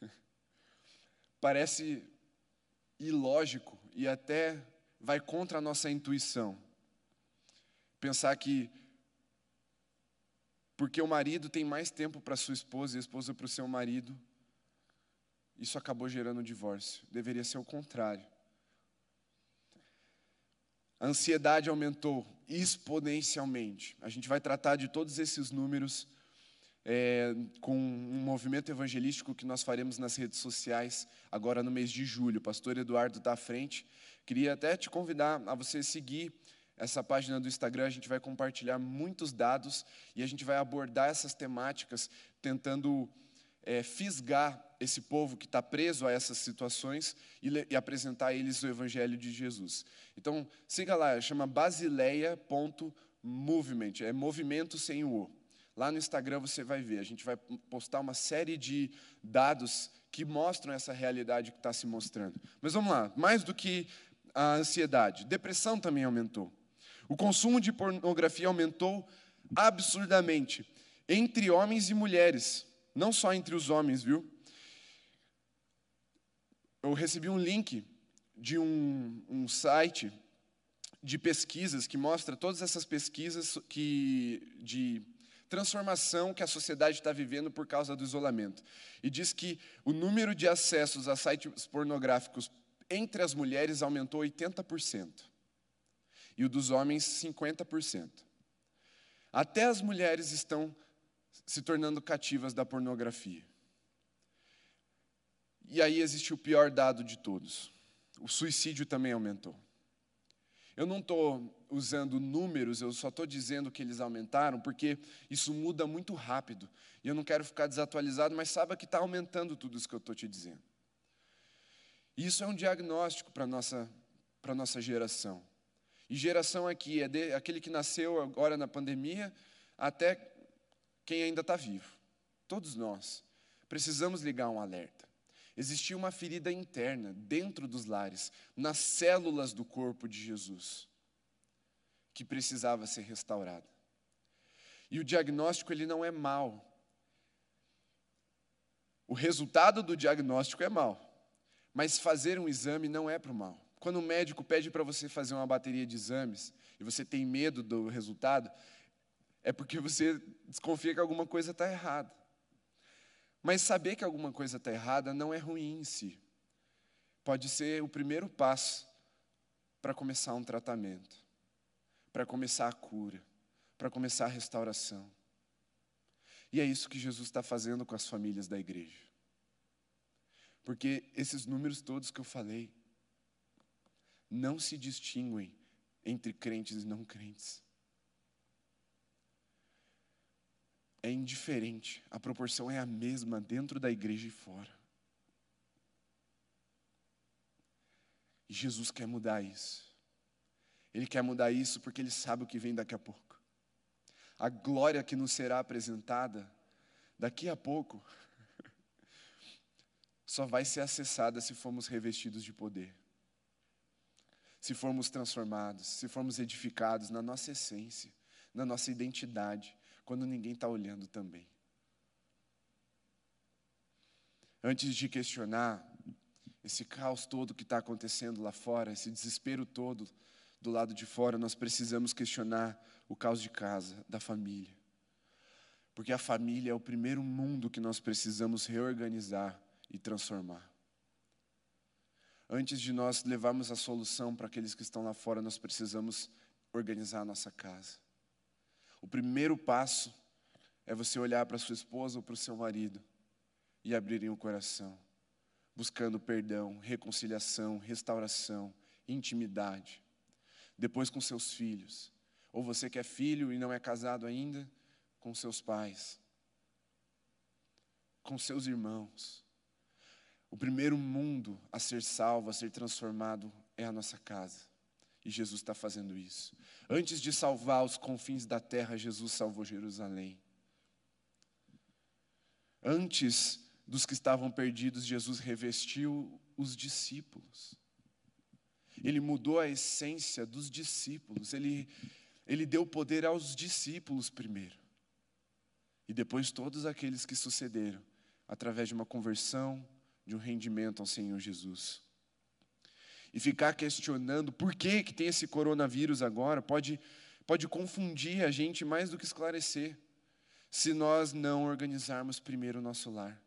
Parece ilógico e até vai contra a nossa intuição. Pensar que porque o marido tem mais tempo para sua esposa e a esposa para o seu marido, isso acabou gerando divórcio. Deveria ser o contrário. A ansiedade aumentou exponencialmente. A gente vai tratar de todos esses números é, com um movimento evangelístico que nós faremos nas redes sociais agora no mês de julho. O pastor Eduardo está à frente Queria até te convidar a você seguir essa página do Instagram, a gente vai compartilhar muitos dados e a gente vai abordar essas temáticas, tentando é, fisgar esse povo que está preso a essas situações e, e, apresentar a eles o Evangelho de Jesus. Então, siga lá, chama basileia.movement, é movimento sem o O. Lá no Instagram você vai ver, a gente vai postar uma série de dados que mostram essa realidade que está se mostrando. Mas vamos lá, mais do que a ansiedade. Depressão também aumentou. O consumo de pornografia aumentou absurdamente entre homens e mulheres, não só entre os homens, viu? Eu recebi um link de um, um site de pesquisas que mostra todas essas pesquisas que de transformação que a sociedade está vivendo por causa do isolamento. E diz que o número de acessos a sites pornográficos entre as mulheres aumentou 80%, e o dos homens 50%. Até as mulheres estão se tornando cativas da pornografia. E aí existe o pior dado de todos: o suicídio também aumentou. Eu não estou usando números, eu só estou dizendo que eles aumentaram, porque isso muda muito rápido. E eu não quero ficar desatualizado, mas saiba que está aumentando tudo isso que eu estou te dizendo. Isso é um diagnóstico para a nossa, nossa geração. E geração aqui é de, aquele que nasceu agora na pandemia até quem ainda está vivo. Todos nós precisamos ligar um alerta. Existia uma ferida interna dentro dos lares, nas células do corpo de Jesus, que precisava ser restaurada. E o diagnóstico ele não é mal. O resultado do diagnóstico é mal. Mas fazer um exame não é para o mal. Quando o médico pede para você fazer uma bateria de exames e você tem medo do resultado, é porque você desconfia que alguma coisa está errada. Mas saber que alguma coisa está errada não é ruim em si. Pode ser o primeiro passo para começar um tratamento, para começar a cura, para começar a restauração. E é isso que Jesus está fazendo com as famílias da igreja. Porque esses números todos que eu falei não se distinguem entre crentes e não crentes. É indiferente, a proporção é a mesma dentro da igreja e fora. E Jesus quer mudar isso. Ele quer mudar isso porque ele sabe o que vem daqui a pouco. A glória que nos será apresentada daqui a pouco só vai ser acessada se formos revestidos de poder. Se formos transformados, se formos edificados na nossa essência, na nossa identidade, quando ninguém está olhando também. Antes de questionar esse caos todo que está acontecendo lá fora, esse desespero todo do lado de fora, nós precisamos questionar o caos de casa, da família. Porque a família é o primeiro mundo que nós precisamos reorganizar e transformar. Antes de nós levarmos a solução para aqueles que estão lá fora, nós precisamos organizar a nossa casa. O primeiro passo é você olhar para sua esposa ou para o seu marido e abrirem o coração, buscando perdão, reconciliação, restauração, intimidade. Depois com seus filhos. Ou você que é filho e não é casado ainda, com seus pais, com seus irmãos. O primeiro mundo a ser salvo, a ser transformado, é a nossa casa. E Jesus está fazendo isso. Antes de salvar os confins da terra, Jesus salvou Jerusalém. Antes dos que estavam perdidos, Jesus revestiu os discípulos. Ele mudou a essência dos discípulos. Ele, ele deu poder aos discípulos primeiro. E depois todos aqueles que sucederam, através de uma conversão, de um rendimento ao Senhor Jesus. E ficar questionando por que, que tem esse coronavírus agora pode, pode confundir a gente mais do que esclarecer, se nós não organizarmos primeiro o nosso lar.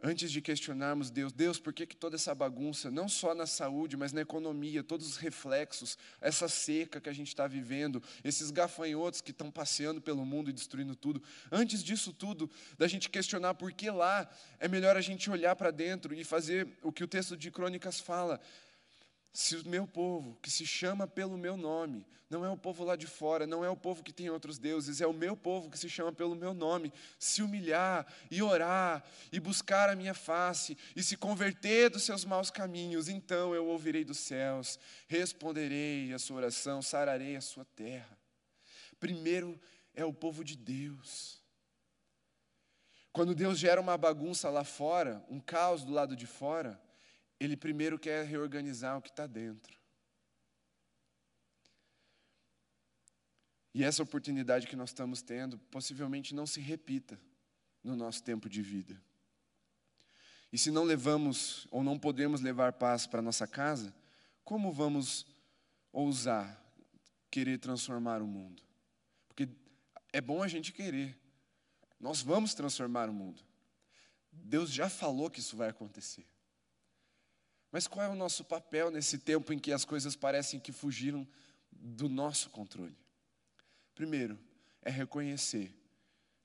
Antes de questionarmos Deus, Deus, por que, que toda essa bagunça, não só na saúde, mas na economia, todos os reflexos, essa seca que a gente está vivendo, esses gafanhotos que estão passeando pelo mundo e destruindo tudo, antes disso tudo, da gente questionar por que lá, é melhor a gente olhar para dentro e fazer o que o texto de Crônicas fala: se o meu povo, que se chama pelo meu nome, não é o povo lá de fora, não é o povo que tem outros deuses, é o meu povo que se chama pelo meu nome, se humilhar e orar e buscar a minha face e se converter dos seus maus caminhos, então eu ouvirei dos céus, responderei a sua oração, sararei a sua terra. Primeiro é o povo de Deus. Quando Deus gera uma bagunça lá fora, um caos do lado de fora, ele primeiro quer reorganizar o que está dentro. E essa oportunidade que nós estamos tendo possivelmente não se repita no nosso tempo de vida. E se não levamos ou não podemos levar paz para nossa casa, como vamos ousar querer transformar o mundo? Porque é bom a gente querer. Nós vamos transformar o mundo. Deus já falou que isso vai acontecer. Mas qual é o nosso papel nesse tempo em que as coisas parecem que fugiram do nosso controle? Primeiro, é reconhecer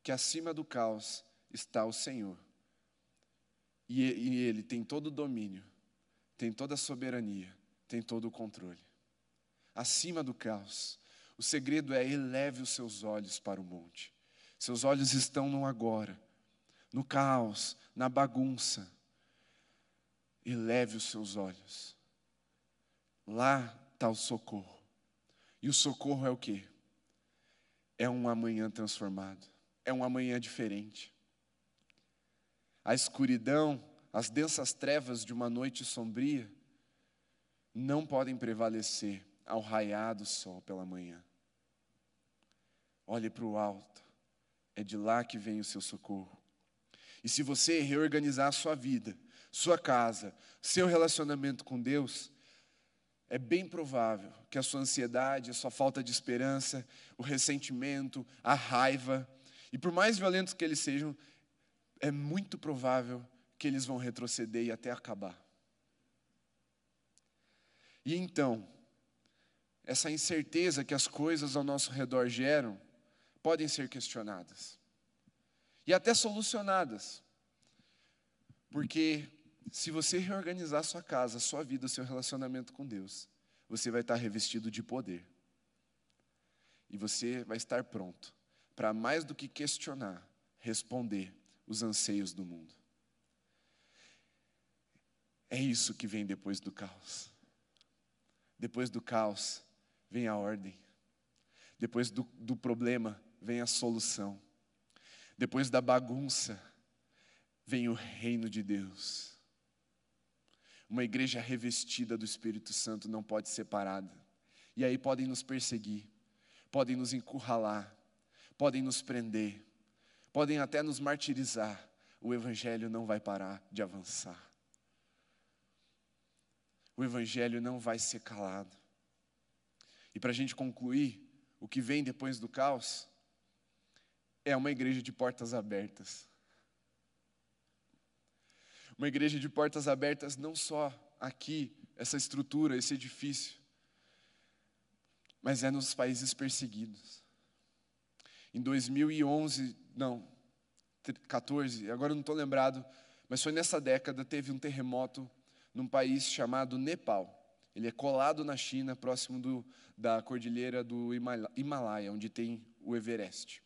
que acima do caos está o Senhor. E, Ele tem todo o domínio, tem toda a soberania, tem todo o controle. Acima do caos. O segredo é eleve os seus olhos para o monte. Seus olhos estão no agora, no caos, na bagunça eleve os seus olhos. Lá está o socorro. E o socorro é o quê? É um amanhã transformado. É um amanhã diferente. A escuridão, as densas trevas de uma noite sombria, não podem prevalecer ao raiar do sol pela manhã. Olhe para o alto, é de lá que vem o seu socorro. E se você reorganizar a sua vida, sua casa, seu relacionamento com Deus, é bem provável que a sua ansiedade, a sua falta de esperança, o ressentimento, a raiva, e por mais violentos que eles sejam, é muito provável que eles vão retroceder e até acabar. E então, essa incerteza que as coisas ao nosso redor geram, podem ser questionadas e até solucionadas, porque se você reorganizar sua casa, sua vida, seu relacionamento com Deus, você vai estar revestido de poder. E você vai estar pronto para mais do que questionar, responder os anseios do mundo. É isso que vem depois do caos. Depois do caos vem a ordem. Depois do, do problema vem a solução. Depois da bagunça vem o reino de Deus. Uma igreja revestida do Espírito Santo não pode ser parada. E aí podem nos perseguir, podem nos encurralar, podem nos prender, podem até nos martirizar. O Evangelho não vai parar de avançar. O Evangelho não vai ser calado. E para a gente concluir, o que vem depois do caos é uma igreja de portas abertas. Uma igreja de portas abertas não só aqui, essa estrutura, esse edifício, mas é nos países perseguidos. Em 2011, não, 14, agora eu não estou lembrado, mas foi nessa década, teve um terremoto num país chamado Nepal. Ele é colado na China, próximo do, da cordilheira do Himalaia, onde tem o Everest.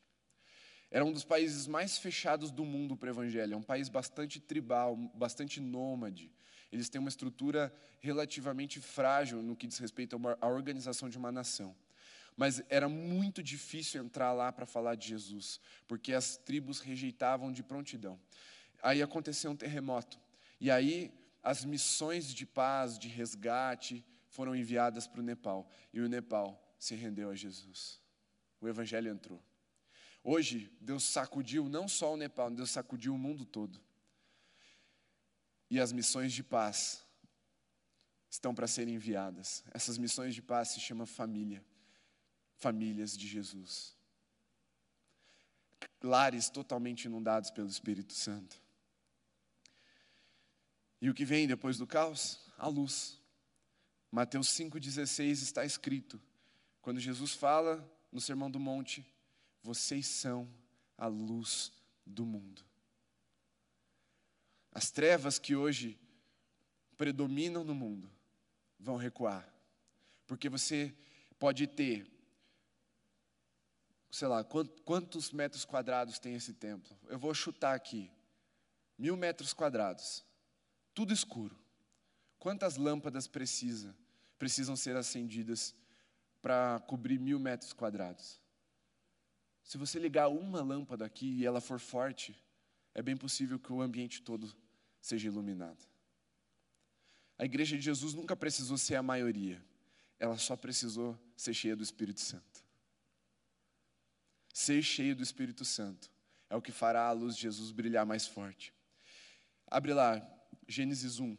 Era um dos países mais fechados do mundo para o evangelho. É um país bastante tribal, bastante nômade. Eles têm uma estrutura relativamente frágil no que diz respeito à organização de uma nação. Mas era muito difícil entrar lá para falar de Jesus, porque as tribos rejeitavam de prontidão. Aí aconteceu um terremoto. E aí as missões de paz, de resgate, foram enviadas para o Nepal. E o Nepal se rendeu a Jesus. O evangelho entrou. Hoje, Deus sacudiu não só o Nepal, Deus sacudiu o mundo todo. E as missões de paz estão para serem enviadas. Essas missões de paz se chamam família, famílias de Jesus. Lares totalmente inundados pelo Espírito Santo. E o que vem depois do caos? A luz. Mateus 5,16 está escrito. Quando Jesus fala no Sermão do Monte, vocês são a luz do mundo. As trevas que hoje predominam no mundo vão recuar, porque você pode ter, sei lá, quantos metros quadrados tem esse templo? Eu vou chutar aqui, mil metros quadrados, tudo escuro. Quantas lâmpadas precisa, precisam ser acendidas para cobrir mil metros quadrados? Se você ligar uma lâmpada aqui e ela for forte, é bem possível que o ambiente todo seja iluminado. A igreja de Jesus nunca precisou ser a maioria, ela só precisou ser cheia do Espírito Santo. Ser cheio do Espírito Santo é o que fará a luz de Jesus brilhar mais forte. Abre lá, Gênesis 1.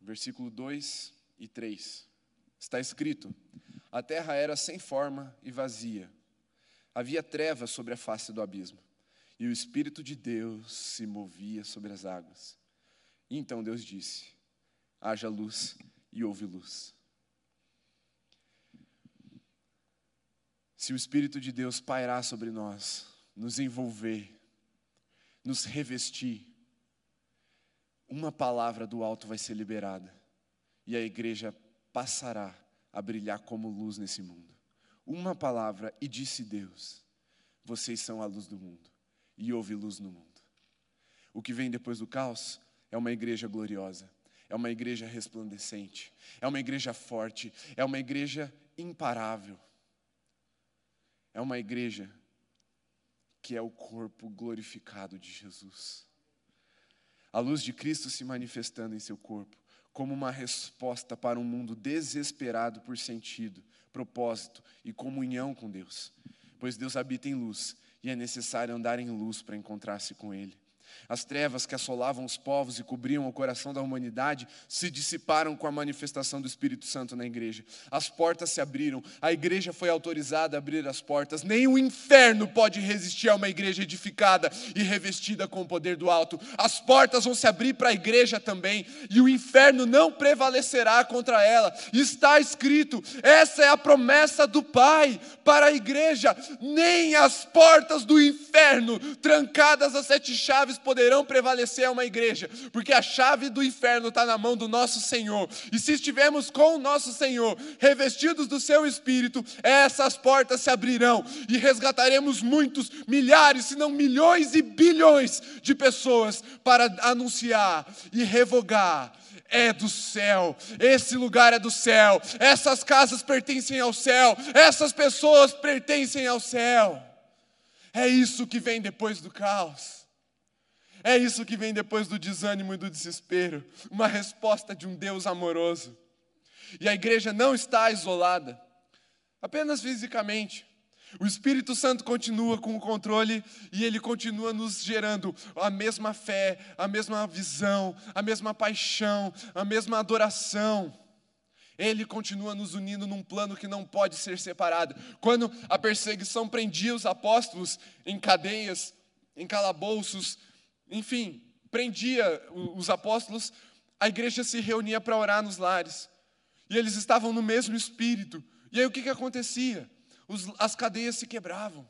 Versículo 2 e 3. Está escrito: a terra era sem forma e vazia. Havia trevas sobre a face do abismo, e o Espírito de Deus se movia sobre as águas. E então Deus disse: haja luz, e houve luz. Se o Espírito de Deus pairar sobre nós, nos envolver, nos revestir, uma palavra do alto vai ser liberada, e a igreja passará a brilhar como luz nesse mundo. Uma palavra e disse Deus: Vocês são a luz do mundo. E houve luz no mundo. O que vem depois do caos é uma igreja gloriosa, é uma igreja resplandecente, é uma igreja forte, é uma igreja imparável. É uma igreja que é o corpo glorificado de Jesus. A luz de Cristo se manifestando em seu corpo como uma resposta para um mundo desesperado por sentido, propósito e comunhão com Deus. Pois Deus habita em luz e é necessário andar em luz para encontrar-se com Ele. As trevas que assolavam os povos e cobriam o coração da humanidade se dissiparam com a manifestação do Espírito Santo na igreja. As portas se abriram, a igreja foi autorizada a abrir as portas. Nem o inferno pode resistir a uma igreja edificada e revestida com o poder do alto. As portas vão se abrir para a igreja também, e o inferno não prevalecerá contra ela. Está escrito: essa é a promessa do Pai para a igreja. Nem as portas do inferno, trancadas a sete chaves, poderão prevalecer a uma igreja, porque a chave do inferno está na mão do nosso Senhor. E se estivermos com o nosso Senhor, revestidos do seu espírito, essas portas se abrirão e resgataremos muitos, milhares, se não milhões e bilhões de pessoas para anunciar e revogar é do céu, esse lugar é do céu, essas casas pertencem ao céu, essas pessoas pertencem ao céu. É isso que vem depois do caos. É isso que vem depois do desânimo e do desespero uma resposta de um Deus amoroso. E a igreja não está isolada, apenas fisicamente. O Espírito Santo continua com o controle e ele continua nos gerando a mesma fé, a mesma visão, a mesma paixão, a mesma adoração. Ele continua nos unindo num plano que não pode ser separado. Quando a perseguição prendia os apóstolos em cadeias, em calabouços, enfim, prendia os apóstolos, a igreja se reunia para orar nos lares. E eles estavam no mesmo espírito. E aí o que, que acontecia? Os, as cadeias se quebravam.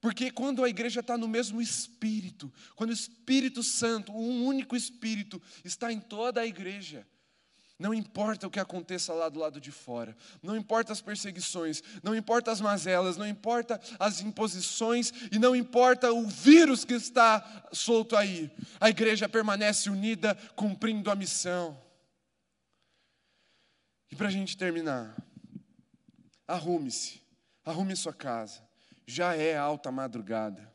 Porque quando a igreja está no mesmo espírito, quando o Espírito Santo, um único espírito, está em toda a igreja, não importa o que aconteça lá do lado de fora, não importa as perseguições, não importa as mazelas, não importa as imposições e não importa o vírus que está solto aí, a igreja permanece unida, cumprindo a missão. E para a gente terminar, arrume-se, arrume sua casa, já é alta madrugada.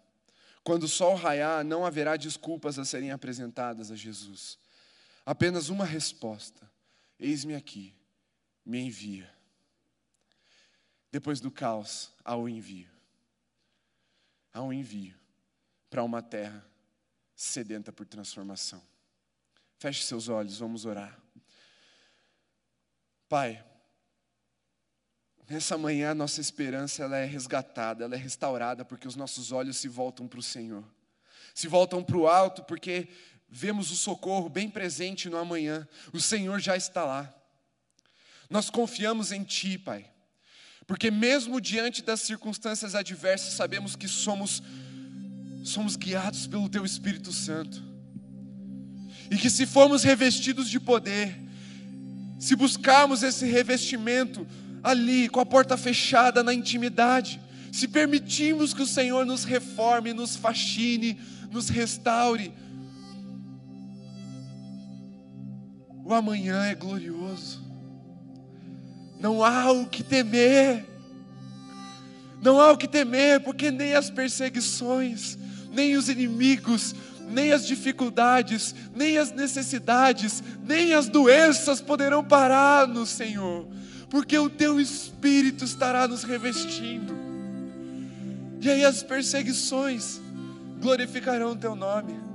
Quando o sol raiar, não haverá desculpas a serem apresentadas a Jesus, apenas uma resposta Eis-me aqui, me envia. Depois do caos, há o envio. Há um envio para uma terra sedenta por transformação. Feche seus olhos, vamos orar. Pai, nessa manhã a nossa esperança ela é resgatada, ela é restaurada, porque os nossos olhos se voltam para o Senhor. Se voltam para o alto, porque vemos o socorro bem presente no amanhã, o Senhor já está lá. Nós confiamos em Ti, Pai, porque mesmo diante das circunstâncias adversas, sabemos que somos, somos guiados pelo Teu Espírito Santo, e que se formos revestidos de poder, se buscarmos esse revestimento ali, com a porta fechada, na intimidade, se permitirmos que o Senhor nos reforme, nos faxine, nos restaure, O amanhã é glorioso. Não há o que temer. Não há o que temer, porque nem as perseguições, nem os inimigos, nem as dificuldades, nem as necessidades, nem as doenças poderão parar no Senhor, porque o teu Espírito estará nos revestindo. E aí as perseguições glorificarão o teu nome.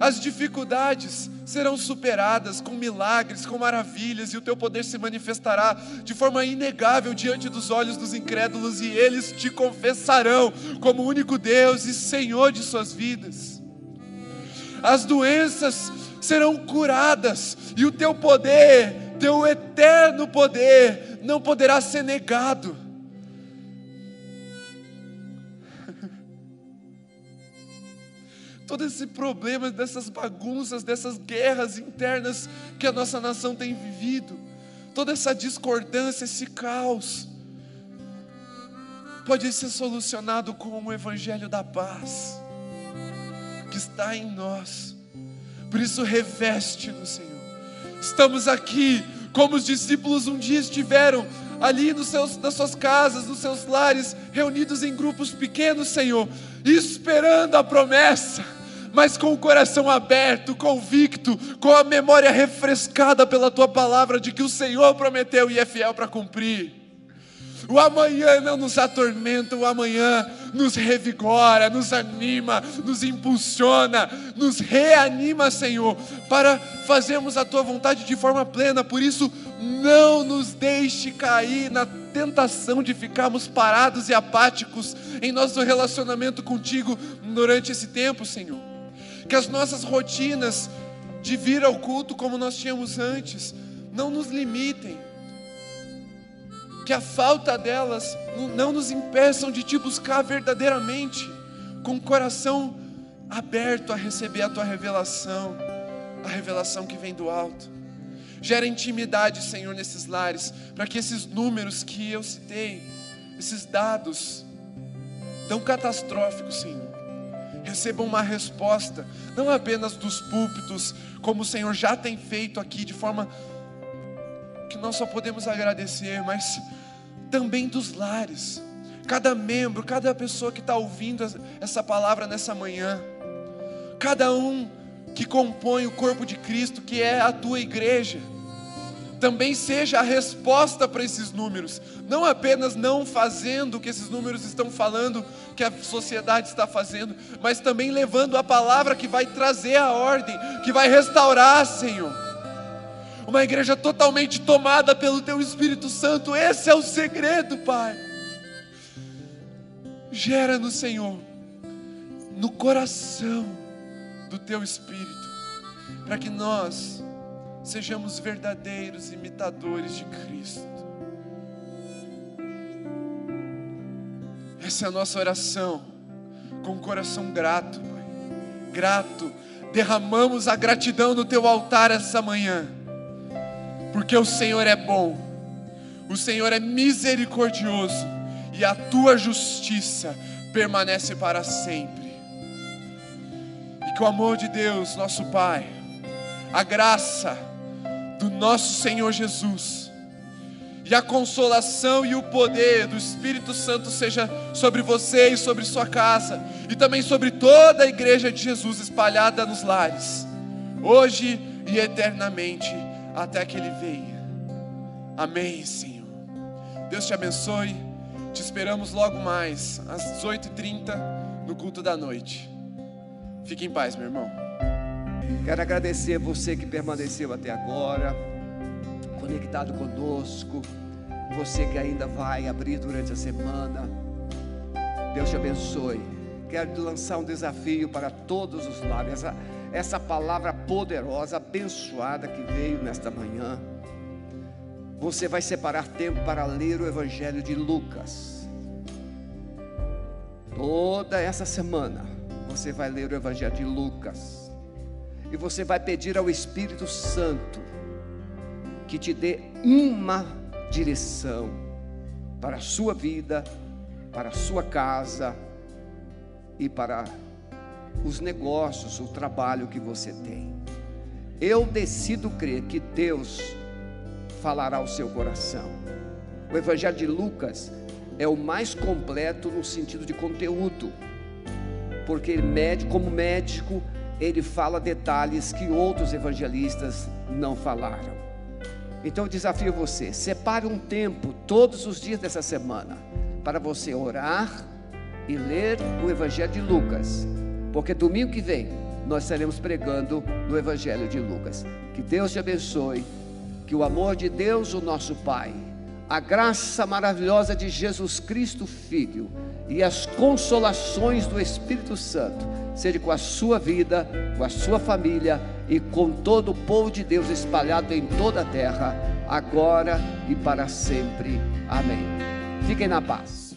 As dificuldades serão superadas com milagres, com maravilhas, e o teu poder se manifestará de forma inegável diante dos olhos dos incrédulos, e eles te confessarão como único Deus e Senhor de suas vidas. As doenças serão curadas, e o teu poder, teu eterno poder, não poderá ser negado todo esse problema, dessas bagunças, dessas guerras internas que a nossa nação tem vivido, toda essa discordância, esse caos, pode ser solucionado com o Evangelho da paz, que está em nós. Por isso, reveste-nos, Senhor. Estamos aqui, como os discípulos um dia estiveram, ali nos seus, nas suas casas, nos seus lares, reunidos em grupos pequenos, Senhor, esperando a promessa mas com o coração aberto, convicto, com a memória refrescada pela tua palavra de que o Senhor prometeu e é fiel para cumprir. O amanhã não nos atormenta, o amanhã nos revigora, nos anima, nos impulsiona, nos reanima, Senhor, para fazermos a tua vontade de forma plena. Por isso, não nos deixe cair na tentação de ficarmos parados e apáticos em nosso relacionamento contigo durante esse tempo, Senhor. Que as nossas rotinas de vir ao culto como nós tínhamos antes não nos limitem que a falta delas não nos impeçam de te buscar verdadeiramente, com o coração aberto a receber a tua revelação, a revelação que vem do alto. Gera intimidade, Senhor, nesses lares, para que esses números que eu citei, esses dados tão catastróficos, Senhor, recebam uma resposta, não apenas dos púlpitos, como o Senhor já tem feito aqui, de forma que nós só podemos agradecer, mas também dos lares. Cada membro, cada pessoa que está ouvindo essa palavra nessa manhã, cada um que compõe o corpo de Cristo, que é a tua igreja, também seja a resposta para esses números, não apenas não fazendo o que esses números estão falando, que a sociedade está fazendo, mas também levando a palavra que vai trazer a ordem, que vai restaurar, Senhor uma igreja totalmente tomada pelo Teu Espírito Santo. Esse é o segredo, Pai. Gera no Senhor, no coração do Teu Espírito, para que nós sejamos verdadeiros imitadores de Cristo. Essa é a nossa oração, com o coração grato, Pai. Grato, derramamos a gratidão no Teu altar essa manhã porque o Senhor é bom, o Senhor é misericordioso e a tua justiça permanece para sempre. E que o amor de Deus, nosso Pai, a graça do nosso Senhor Jesus, e a consolação e o poder do Espírito Santo seja sobre você e sobre sua casa, e também sobre toda a igreja de Jesus espalhada nos lares, hoje e eternamente até que Ele venha. Amém, Senhor. Deus te abençoe. Te esperamos logo mais, às 18h30, no culto da noite. Fique em paz, meu irmão. Quero agradecer você que permaneceu até agora, conectado conosco, você que ainda vai abrir durante a semana. Deus te abençoe. Quero lançar um desafio para todos os lares essa palavra poderosa, abençoada que veio nesta manhã. Você vai separar tempo para ler o Evangelho de Lucas. Toda essa semana você vai ler o Evangelho de Lucas. E você vai pedir ao Espírito Santo que te dê uma direção para a sua vida, para a sua casa e para os negócios, o trabalho que você tem. Eu decido crer que Deus falará ao seu coração. O Evangelho de Lucas é o mais completo no sentido de conteúdo, porque ele, como médico, ele fala detalhes que outros evangelistas não falaram. Então eu desafio você: separe um tempo todos os dias dessa semana para você orar e ler o Evangelho de Lucas porque domingo que vem nós estaremos pregando no Evangelho de Lucas. Que Deus te abençoe, que o amor de Deus, o nosso Pai, a graça maravilhosa de Jesus Cristo, Filho, e as consolações do Espírito Santo, seja com a sua vida, com a sua família e com todo o povo de Deus espalhado em toda a terra, agora e para sempre. Amém. Fiquem na paz.